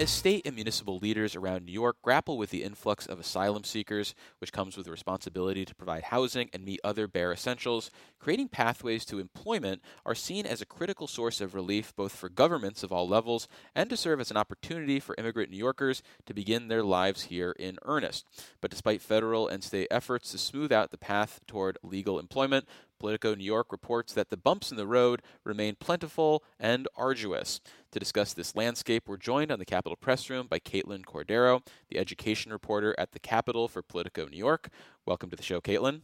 As state and municipal leaders around New York grapple with the influx of asylum seekers, which comes with the responsibility to provide housing and meet other bare essentials, creating pathways to employment are seen as a critical source of relief both for governments of all levels and to serve as an opportunity for immigrant New Yorkers to begin their lives here in earnest. But despite federal and state efforts to smooth out the path toward legal employment, Politico New York reports that the bumps in the road remain plentiful and arduous. To discuss this landscape, we're joined on the Capitol Press Room by Katelyn Cordero, the education reporter at the Capitol for Politico New York. Welcome to the show, Katelyn.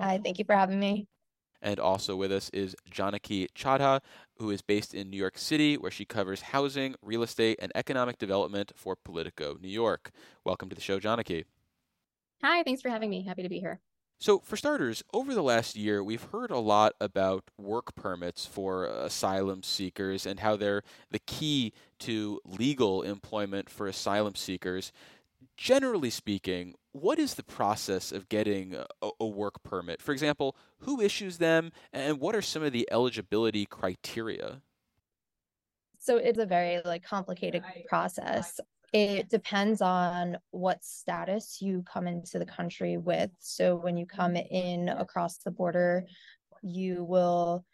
Hi, thank you for having me. And also with us is Janaki Chadha, who is based in New York City, where she covers housing, real estate, and economic development for Politico New York. Welcome to the show, Janaki. Hi, thanks for having me. Happy to be here. So, for starters, over the last year, we've heard a lot about work permits for asylum seekers and how they're the key to legal employment for asylum seekers. Generally speaking, what is the process of getting a, a, work permit? For example, who issues them and what are some of the eligibility criteria? So it's a very like complicated process it depends on what status you come into the country with. So when you come in across the border, you will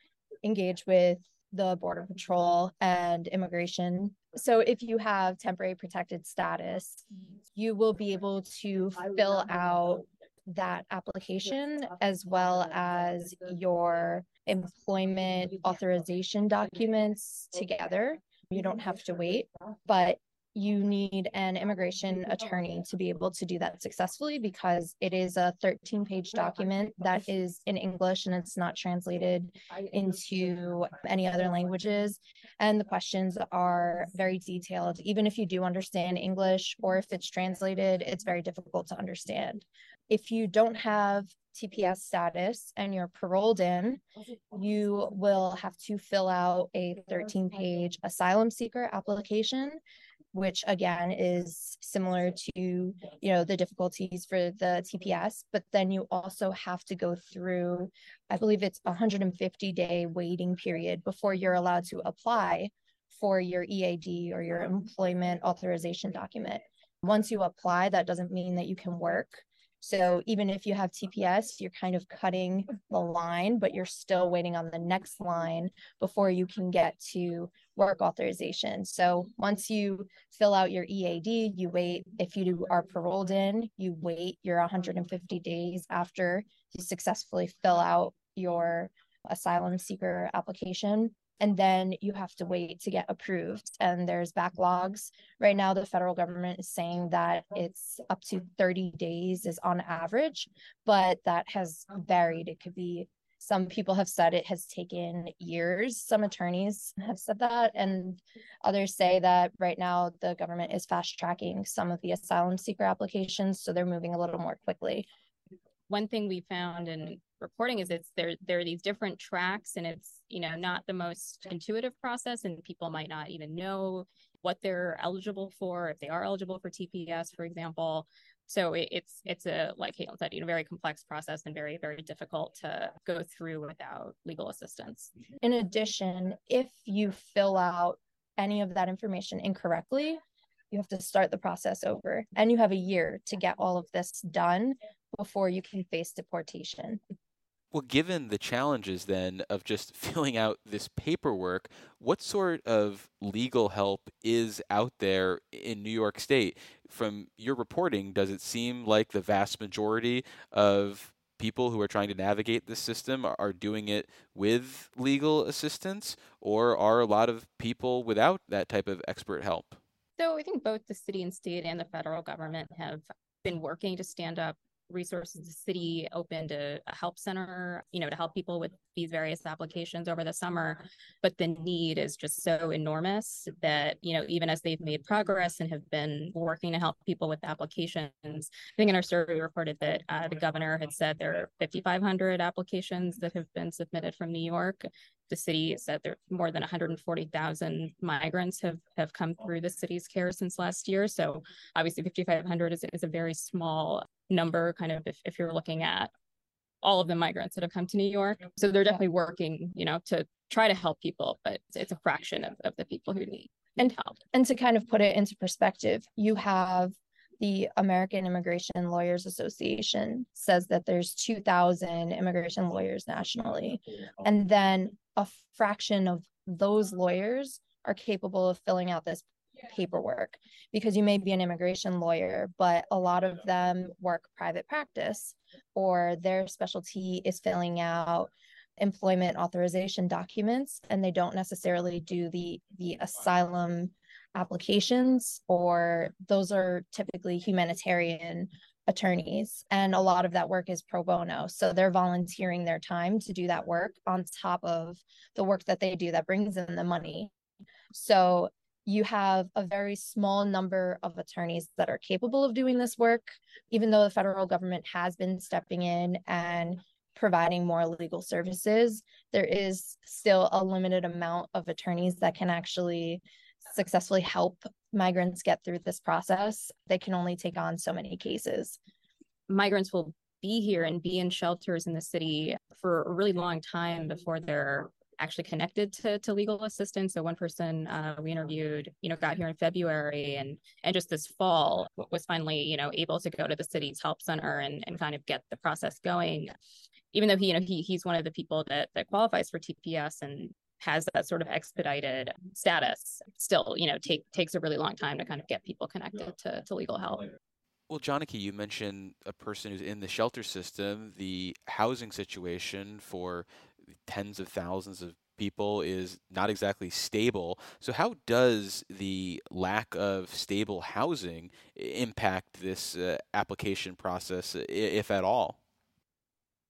engage with the Border Patrol and immigration. So if you have temporary protected status, you will be able to fill out that application as well as your employment authorization documents together. You don't have to wait, but you need an immigration attorney to be able to do that successfully because it is a 13 page document that is in English and it's not translated into any other languages. And the questions are very detailed. Even if you do understand English or if it's translated, it's very difficult to understand. If you don't have TPS status and you're paroled in, you will have to fill out a 13 page asylum seeker application which again is similar to you know the difficulties for the TPS but then you also have to go through I believe it's 150 day waiting period before you're allowed to apply for your EAD or your employment authorization document. Once you apply that doesn't mean that you can work. So even if you have TPS, you're kind of cutting the line, but you're still waiting on the next line before you can get to work authorization. So once you fill out your EAD, you wait. If you are paroled in, you wait your 150 days after you successfully fill out your asylum seeker application and then you have to wait to get approved and there's backlogs right now the federal government is saying that it's up to 30 days is on average but that has varied it could be some people have said it has taken years. Some attorneys have said that and others say that right now the government is fast tracking some of the asylum seeker applications so they're moving a little more quickly. One thing we found in reporting is it's there there are these different tracks and it's you know not the most intuitive process and people might not even know what they're eligible for if they are eligible for TPS for example so it, it's it's a like Katelyn said you know very complex process and very very difficult to go through without legal assistance in addition if you fill out any of that information incorrectly you have to start the process over and you have a year to get all of this done before you can face deportation. Well, given the challenges then of just filling out this paperwork, what sort of legal help is out there in New York State? From your reporting, does it seem like the vast majority of people who are trying to navigate this system are doing it with legal assistance, or are a lot of people without that type of expert help? So I think both the city and state and the federal government have been working to stand up resources the city opened a, a, help center you know to help people with these various applications over the summer but the need is just so enormous that you know even as they've made progress and have been working to help people with applications i think in our survey we reported that uh, the governor had said there are 5500 applications that have been submitted from new york the city said there more than 140,000 migrants have have come through the city's care since last year. So obviously 5,500 is, is a very small number, kind of if, if you're looking at all of the migrants that have come to New York. So they're definitely working, you know, to try to help people, but it's, it's a fraction of, of the people who need and help. And to kind of put it into perspective, you have the American Immigration Lawyers Association says that there's 2,000 immigration lawyers nationally. And then a fraction of those lawyers are capable of filling out this paperwork because you may be an immigration lawyer, but a lot of them work private practice or their specialty is filling out employment authorization documents and they don't necessarily do the the asylum applications or those are typically humanitarian attorneys and a lot of that work is pro bono. So they're volunteering their time to do that work on top of the work that they do that brings in the money. So you have a very small number of attorneys that are capable of doing this work even though the federal government has been stepping in and providing more legal services there is still a limited amount of attorneys that can actually successfully help migrants get through this process, they can only take on so many cases. Migrants will be here and be in shelters in the city for a really long time before they're actually connected to, to legal assistance. So one person uh, we interviewed, you know, got here in February and and just this fall was finally, you know, able to go to the city's help center and, and kind of get the process going. Even though he, you know, he he's one of the people that that qualifies for TPS and has that sort of expedited status still you know take takes a really long time to kind of get people connected to, to legal help well Janaki, you mentioned a person who's in the shelter system the housing situation for tens of thousands of people is not exactly stable. So, how does the lack of stable housing impact this uh, application process, if at all?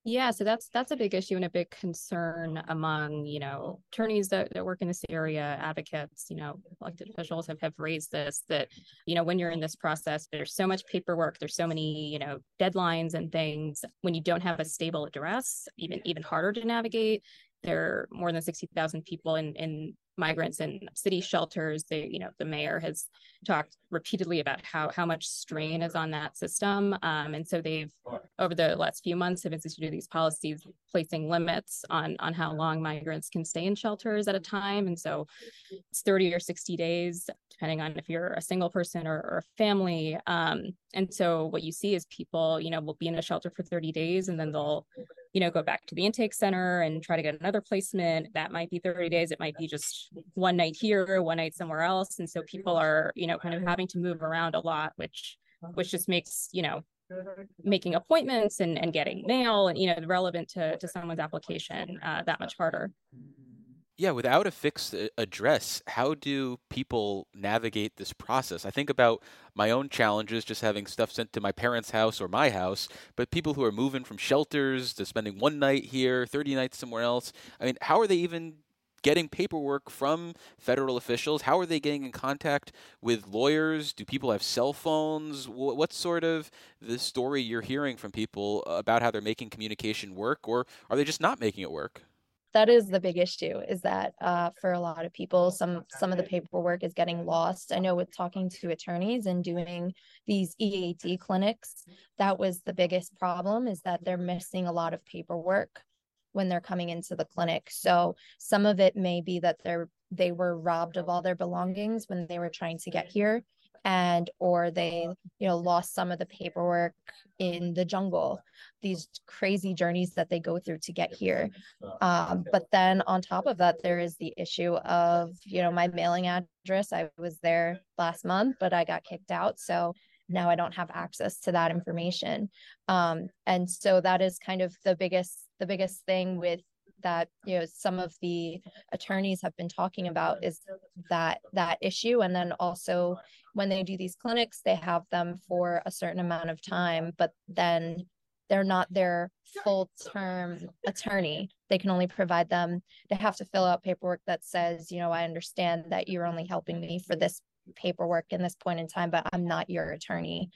Yeah, so that's that's a big issue and a big concern among, you know, attorneys that, that work in this area, advocates, you know, elected officials have, have raised this that, you know, when you're in this process, there's so much paperwork, there's so many, you know, deadlines and things. When you don't have a stable address, even even harder to navigate. There are more than 60,000 people in, in migrants in city shelters. They, you know, the mayor has talked repeatedly about how how much strain is on that system, um, and so they've over the last few months have instituted these policies placing limits on on how long migrants can stay in shelters at a time, and so it's thirty or sixty days, depending on if you're a single person or, or a family. Um, and so what you see is people, you know, will be in a shelter for thirty days, and then they'll you know, go back to the intake center and try to get another placement. That might be 30 days. It might be just one night here, one night somewhere else. And so people are, you know, kind of having to move around a lot, which which just makes, you know, making appointments and, and getting mail and, you know, relevant to, to someone's application uh, that much harder. Yeah, without a fixed uh, address, how do people navigate this process? I think about my own challenges just having stuff sent to my parents' house or my house, but people who are moving from shelters to spending one night here, 30 nights somewhere else. I mean, how are they even getting paperwork from federal officials? How are they getting in contact with lawyers? Do people have cell phones? What's sort of the story you're hearing from people about how they're making communication work, or are they just not making it work? That is the big issue is that uh, for a lot of people some some of the paperwork is getting lost. I know with talking to attorneys and doing these EAD clinics that was the biggest problem is that they're missing a lot of paperwork when they're coming into the clinic. So some of it may be that they're they were robbed of all their belongings when they were trying to get here and or they you know lost some of the paperwork in the jungle these crazy journeys that they go through to get here. Um, but then on top of that there is the issue of you know my mailing address. I was there last month but i got kicked out so now i don't have access to that information. Um, and so that is kind of the biggest the biggest thing with that you know some of the attorneys have been talking about is that that issue. And then also when they do these clinics they have them for a certain amount of time but then they're not their full term attorney. They can only provide them they have to fill out paperwork that says you know i understand that you're only helping me for this paperwork in this point in time but i'm not your attorney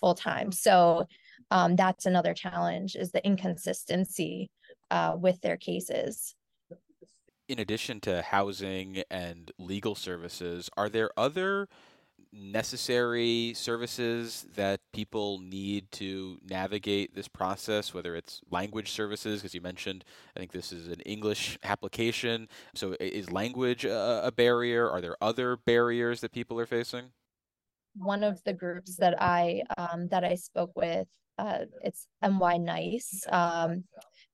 full time. So um, that's another challenge is the inconsistency uh, with their cases. In addition to housing and legal services, are there other necessary services that people need to navigate this process, whether it's language services, because you mentioned, I think this is an English application. So is language a, a barrier? Are there other barriers that people are facing? One of the groups that I um, that I spoke with, uh, it's NY Nice. Um,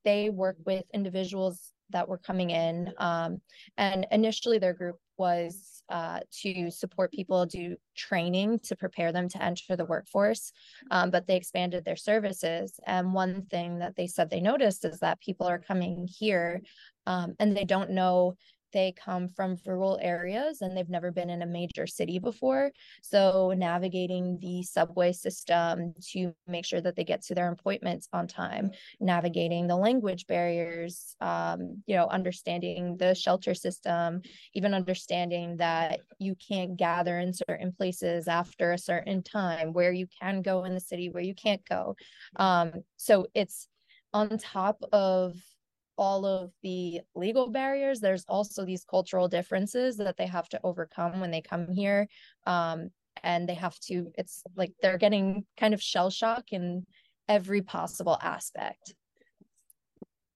they work with individuals that were coming in, um, and initially their group was uh, to support people do training to prepare them to enter the workforce um, but they expanded their services and one thing that they said they noticed is that people are coming here um, and they don't know they come from rural areas and they've never been in a major city before. So, navigating the subway system to make sure that they get to their appointments on time, navigating the language barriers, um, you know, understanding the shelter system, even understanding that you can't gather in certain places after a certain time, where you can go in the city, where you can't go. Um, so, it's on top of all of the legal barriers. There's also these cultural differences that they have to overcome when they come here um, and they have to it's like they're getting kind of shell shock in every possible aspect.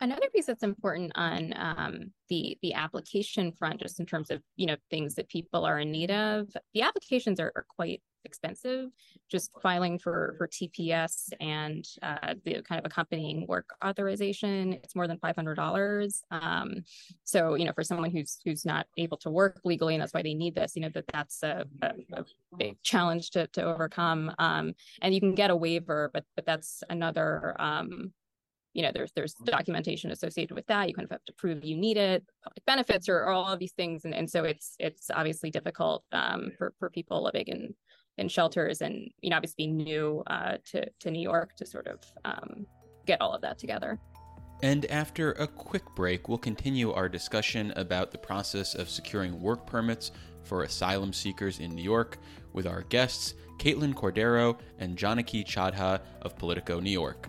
Another piece that's important on um, the the application front, just in terms of you know things that people are in need of, the applications are, are quite expensive. Just filing for for TPS and uh, the kind of accompanying work authorization, it's more than five hundred dollars. Um, so you know, for someone who's who's not able to work legally, and that's why they need this, you know, that that's a, a, a big challenge to to overcome. Um, and you can get a waiver, but but that's another um, you know there's there's documentation associated with that you kind of have to prove you need it public benefits or, or all of these things and, and so it's it's obviously difficult um, for for people living in in shelters and you know obviously being new uh, to to New York to sort of um, get all of that together. And after a quick break, we'll continue our discussion about the process of securing work permits for asylum seekers in New York with our guests, Katelyn Cordero and Janaki Chadha of Politico New York.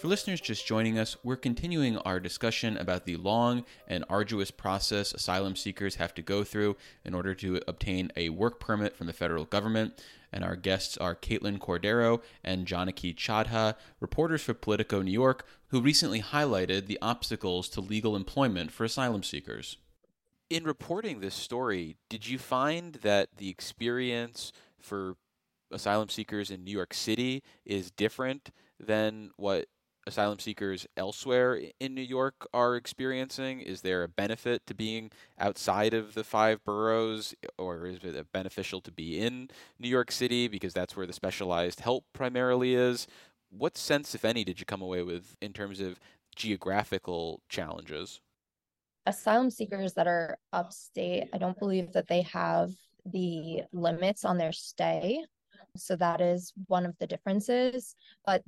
For listeners just joining us, we're continuing our discussion about the long and arduous process asylum seekers have to go through in order to obtain a work permit from the federal government. And our guests are Katelyn Cordero and Janaki Chadha, reporters for Politico New York, who recently highlighted the obstacles to legal employment for asylum seekers. In reporting this story, did you find that the experience for asylum seekers in New York City is different than what asylum seekers elsewhere in New York are experiencing? Is there a benefit to being outside of the five boroughs, or is it beneficial to be in New York City because that's where the specialized help primarily is? What sense, if any, did you come away with in terms of geographical challenges? Asylum seekers that are upstate, I don't believe that they have the limits on their stay. So that is one of the differences. But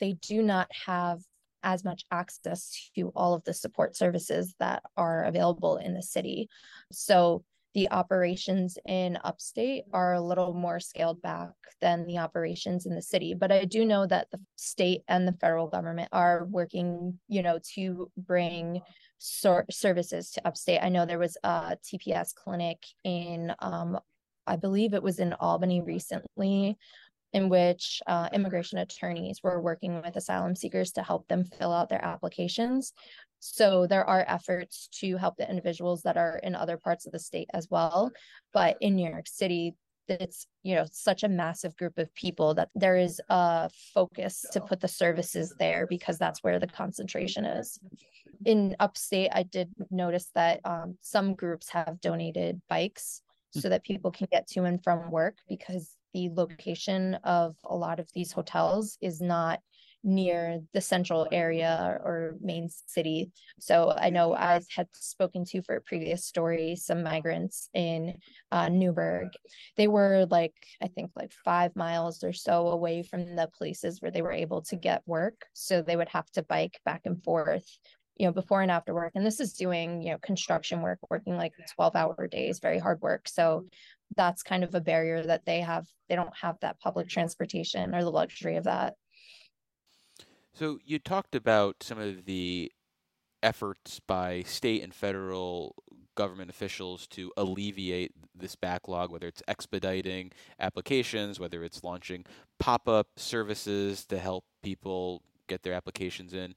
they do not have as much access to all of the support services that are available in the city. So the operations in upstate are a little more scaled back than the operations in the city but i do know that the state and the federal government are working you know to bring sor- services to upstate i know there was a tps clinic in um, i believe it was in albany recently in which uh, immigration attorneys were working with asylum seekers to help them fill out their applications. So there are efforts to help the individuals that are in other parts of the state as well. But in New York City, it's you know such a massive group of people that there is a focus to put the services there because that's where the concentration is in upstate i did notice that um, some groups have donated bikes so that people can get to and from work because the location of a lot of these hotels is not near the central area or main city. So I know I had spoken to for a previous story some migrants in uh, Newburgh. They were like, I think, like five miles or so away from the places where they were able to get work. So they would have to bike back and forth you know before and after work and this is doing you know construction work working like 12 hour days very hard work so that's kind of a barrier that they have they don't have that public transportation or the luxury of that so you talked about some of the efforts by state and federal government officials to alleviate this backlog, whether it's expediting applications, whether it's launching pop up services to help people get their applications in.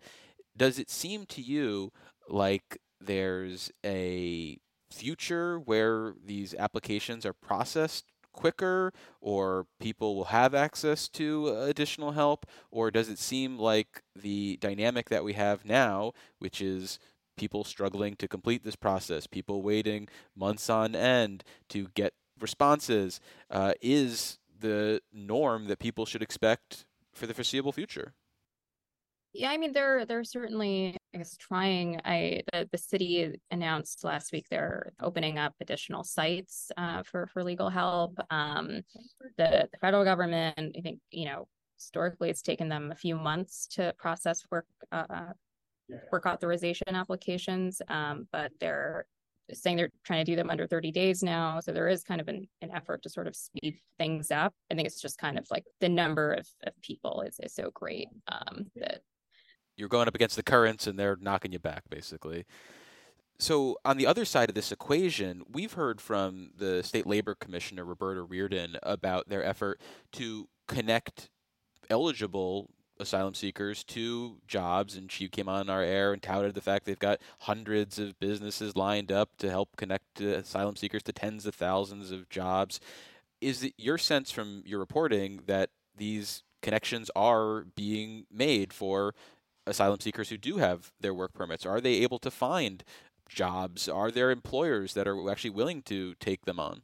Does it seem to you like there's a future where these applications are processed quicker or people will have access to additional help? Or does it seem like the dynamic that we have now, which is people struggling to complete this process, people waiting months on end to get responses, uh, is the norm that people should expect for the foreseeable future? Yeah, I mean they're they're certainly I guess trying. I the, the city announced last week they're opening up additional sites uh, for for legal help. Um, the, the federal government, I think you know historically it's taken them a few months to process work uh, work authorization applications, um, but they're saying they're trying to do them under 30 days now. So there is kind of an, an effort to sort of speed things up. I think it's just kind of like the number of, of people is, is so great um, that you're going up against the currents and they're knocking you back basically. So on the other side of this equation, we've heard from the state labor commissioner Roberta Reardon about their effort to connect eligible asylum seekers to jobs and she came on our air and touted the fact they've got hundreds of businesses lined up to help connect uh, asylum seekers to tens of thousands of jobs is it your sense from your reporting that these connections are being made for asylum seekers who do have their work permits? Are they able to find jobs? Are there employers that are actually willing to take them on?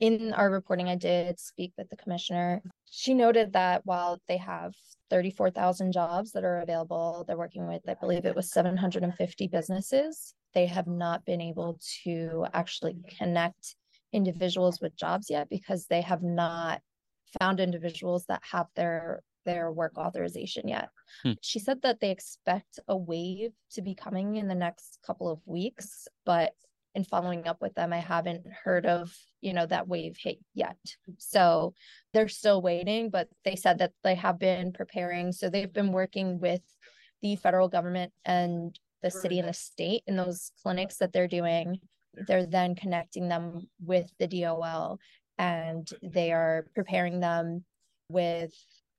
In our reporting, I did speak with the commissioner. She noted that while they have 34,000 jobs that are available, they're working with, I believe it was 750 businesses. They have not been able to actually connect individuals with jobs yet because they have not found individuals that have their their work authorization yet. Hmm. She said that they expect a wave to be coming in the next couple of weeks, but in following up with them, I haven't heard of, you know, that wave hit yet. So they're still waiting, but they said that they have been preparing. So they've been working with the federal government and the city and the state in those clinics that they're doing. They're then connecting them with the DOL and they are preparing them with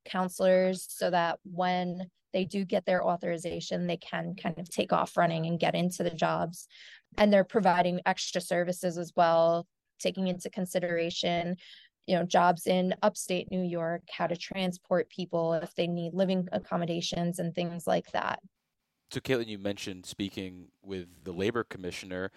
counselors so that when they do get their authorization, they can kind of take off running and get into the jobs. And they're providing extra services as well, taking into consideration, you know, jobs in upstate New York, how to transport people if they need living accommodations and things like that. So, Katelyn, you mentioned speaking with the labor commissioner.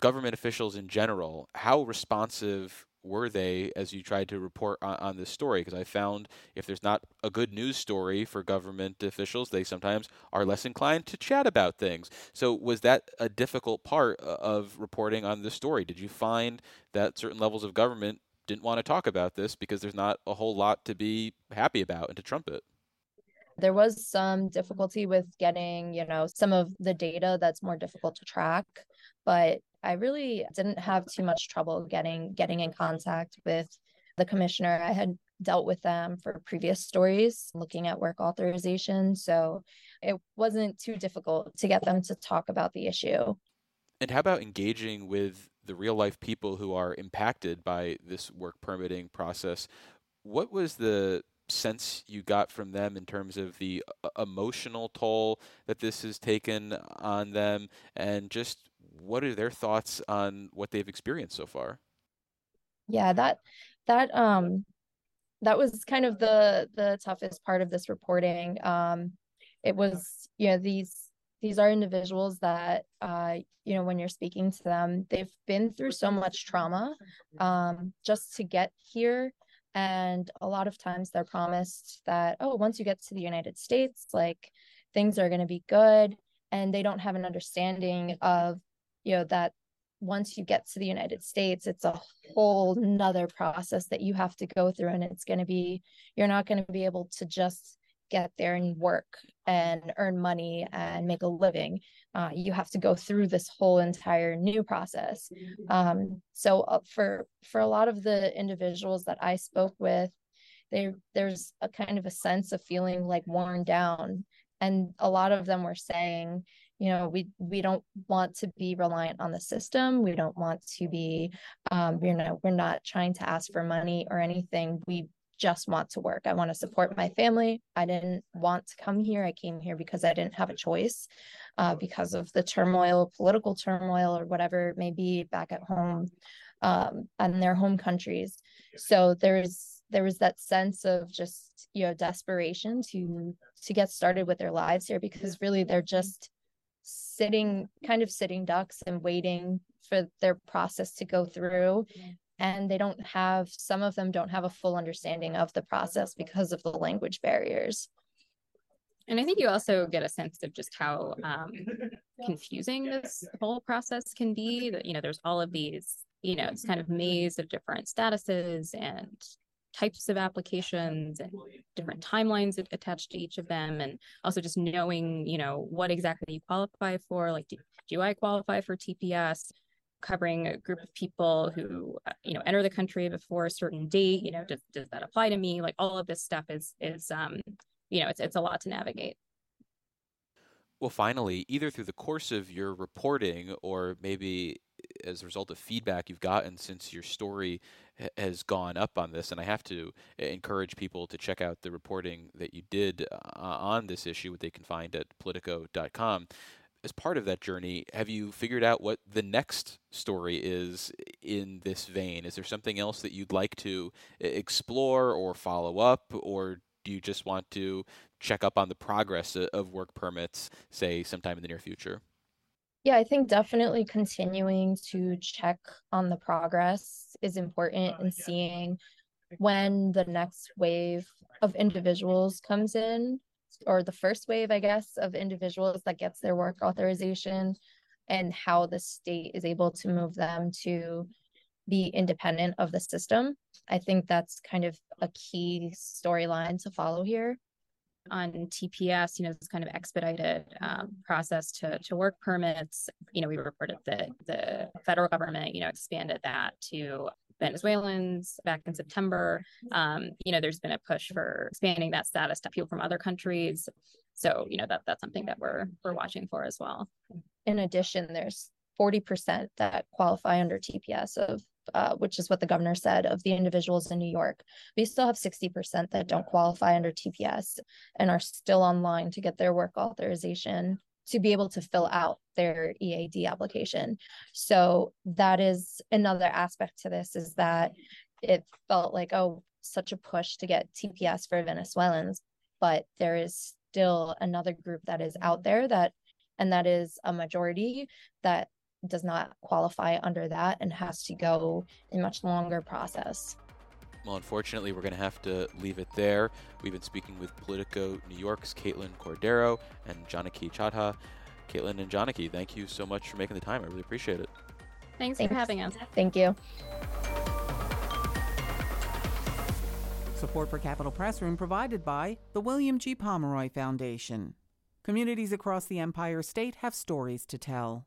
Government officials in general, how responsive were they as you tried to report on, on this story? Because I found if there's not a good news story for government officials, they sometimes are less inclined to chat about things. So, was that a difficult part uh, of reporting on this story? Did you find that certain levels of government didn't want to talk about this because there's not a whole lot to be happy about and to trumpet? There was some difficulty with getting, you know, some of the data that's more difficult to track, but I really didn't have too much trouble getting getting in contact with the commissioner. I had dealt with them for previous stories looking at work authorization, so it wasn't too difficult to get them to talk about the issue. And how about engaging with the real life people who are impacted by this work permitting process? What was the sense you got from them in terms of the uh, emotional toll that this has taken on them and just what are their thoughts on what they've experienced so far? Yeah, that that um that was kind of the the toughest part of this reporting. Um it was you know these these are individuals that uh you know when you're speaking to them they've been through so much trauma um just to get here And a lot of times they're promised that, oh, once you get to the United States, like things are going to be good. And they don't have an understanding of, you know, that once you get to the United States, it's a whole nother process that you have to go through. And it's going to be, you're not going to be able to just get there and work and earn money and make a living. Uh, you have to go through this whole entire new process. Um, so uh, for for a lot of the individuals that I spoke with, there there's a kind of a sense of feeling like worn down, and a lot of them were saying, you know, we we don't want to be reliant on the system. We don't want to be, um, you know, we're not trying to ask for money or anything. We just want to work. I want to support my family. I didn't want to come here. I came here because I didn't have a choice uh, because of the turmoil, political turmoil, or whatever it may be back at home um, and their home countries. So there's there was that sense of just you know desperation to to get started with their lives here because really they're just sitting kind of sitting ducks and waiting for their process to go through. And they don't have some of them don't have a full understanding of the process because of the language barriers. And i think you also get a sense of just how um, confusing this whole process can be that you know there's all of these you know it's kind of maze of different statuses and types of applications and different timelines attached to each of them and also just knowing you know what exactly you qualify for like do, do i qualify for tps covering a group of people who uh, you know enter the country before a certain date you know does, does that apply to me? Like all of this stuff is is um you know it's it's a lot to navigate. Well finally either through the course of your reporting or maybe as a result of feedback you've gotten since your story has gone up on this and i have to eh, encourage people to check out the reporting that you did uh, on this issue what they can find at politico.com as part of that journey, have you figured out what the next story is in this vein? Is there something else that you'd like to eh, explore or follow up, or do you just want to check up on the progress eh, of work permits, say, sometime in the near future? Yeah, I think definitely continuing to check on the progress is important oh, and seeing when the next wave of individuals comes in or the first wave, I guess, of individuals that gets their work authorization and how the state is able to move them to be independent of the system. I think that's kind of a key storyline to follow here. On TPS, you know, this kind of expedited um, process to, to work permits. You know, we reported that the federal government, you know, expanded that to Venezuelans back in September. Um, you know, there's been a push for expanding that status to people from other countries. So, you know, that that's something that we're we're watching for as well. In addition, there's 40% that qualify under TPS of uh, which is what the governor said of the individuals in New York. We still have 60% that don't qualify under TPS and are still online to get their work authorization to be able to fill out their EAD application. So that is another aspect to this is that it felt like, oh, such a push to get TPS for Venezuelans, but there is still another group that is out there that, and that is a majority that does not qualify under that and has to go a much longer process. Well, unfortunately, we're going to have to leave it there. We've been speaking with Politico New York's Katelyn Cordero and Janaki Chadha. Katelyn and Janaki, thank you so much for making the time. I really appreciate it. Thanks, Thanks. for having us. Thank you. Support for Capitol Press Room provided by the William G. Pomeroy Foundation. Communities across the Empire State have stories to tell.